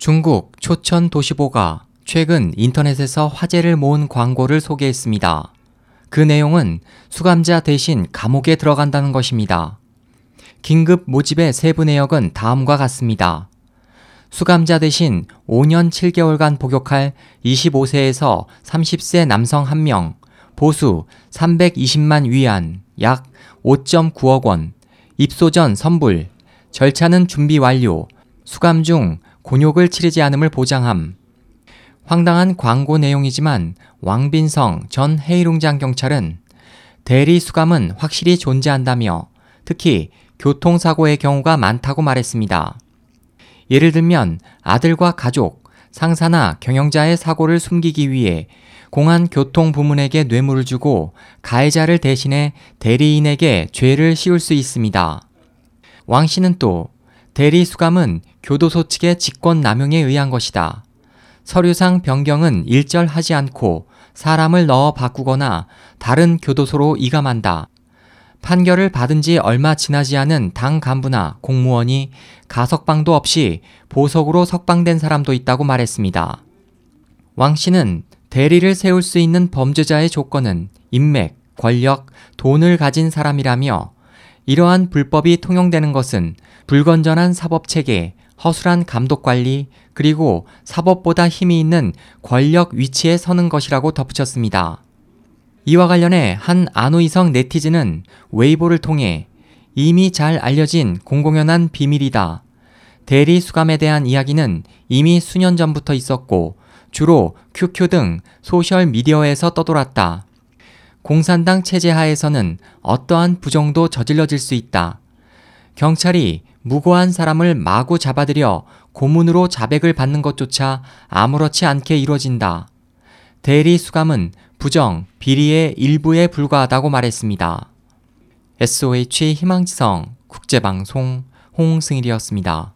중국 초천 도시보가 최근 인터넷에서 화제를 모은 광고를 소개했습니다. 그 내용은 수감자 대신 감옥에 들어간다는 것입니다. 긴급 모집의 세부 내역은 다음과 같습니다. 수감자 대신 5년 7개월간 복역할 25세에서 30세 남성 1명, 보수 320만 위안, 약 5.9억 원, 입소 전 선불, 절차는 준비 완료, 수감 중 곤욕을 치르지 않음을 보장함. 황당한 광고 내용이지만 왕빈성 전 해일웅장 경찰은 대리 수감은 확실히 존재한다며 특히 교통사고의 경우가 많다고 말했습니다. 예를 들면 아들과 가족, 상사나 경영자의 사고를 숨기기 위해 공안 교통 부문에게 뇌물을 주고 가해자를 대신해 대리인에게 죄를 씌울 수 있습니다. 왕 씨는 또 대리 수감은 교도소 측의 직권 남용에 의한 것이다. 서류상 변경은 일절하지 않고 사람을 넣어 바꾸거나 다른 교도소로 이감한다. 판결을 받은 지 얼마 지나지 않은 당 간부나 공무원이 가석방도 없이 보석으로 석방된 사람도 있다고 말했습니다. 왕 씨는 대리를 세울 수 있는 범죄자의 조건은 인맥, 권력, 돈을 가진 사람이라며 이러한 불법이 통용되는 것은 불건전한 사법 체계, 허술한 감독 관리, 그리고 사법보다 힘이 있는 권력 위치에 서는 것이라고 덧붙였습니다. 이와 관련해 한 안호이성 네티즌은 웨이보를 통해 이미 잘 알려진 공공연한 비밀이다. 대리 수감에 대한 이야기는 이미 수년 전부터 있었고 주로 QQ 등 소셜 미디어에서 떠돌았다. 공산당 체제 하에서는 어떠한 부정도 저질러질 수 있다. 경찰이 무고한 사람을 마구 잡아들여 고문으로 자백을 받는 것조차 아무렇지 않게 이루어진다. 대리 수감은 부정, 비리의 일부에 불과하다고 말했습니다. SOH 희망지성 국제방송 홍승일이었습니다.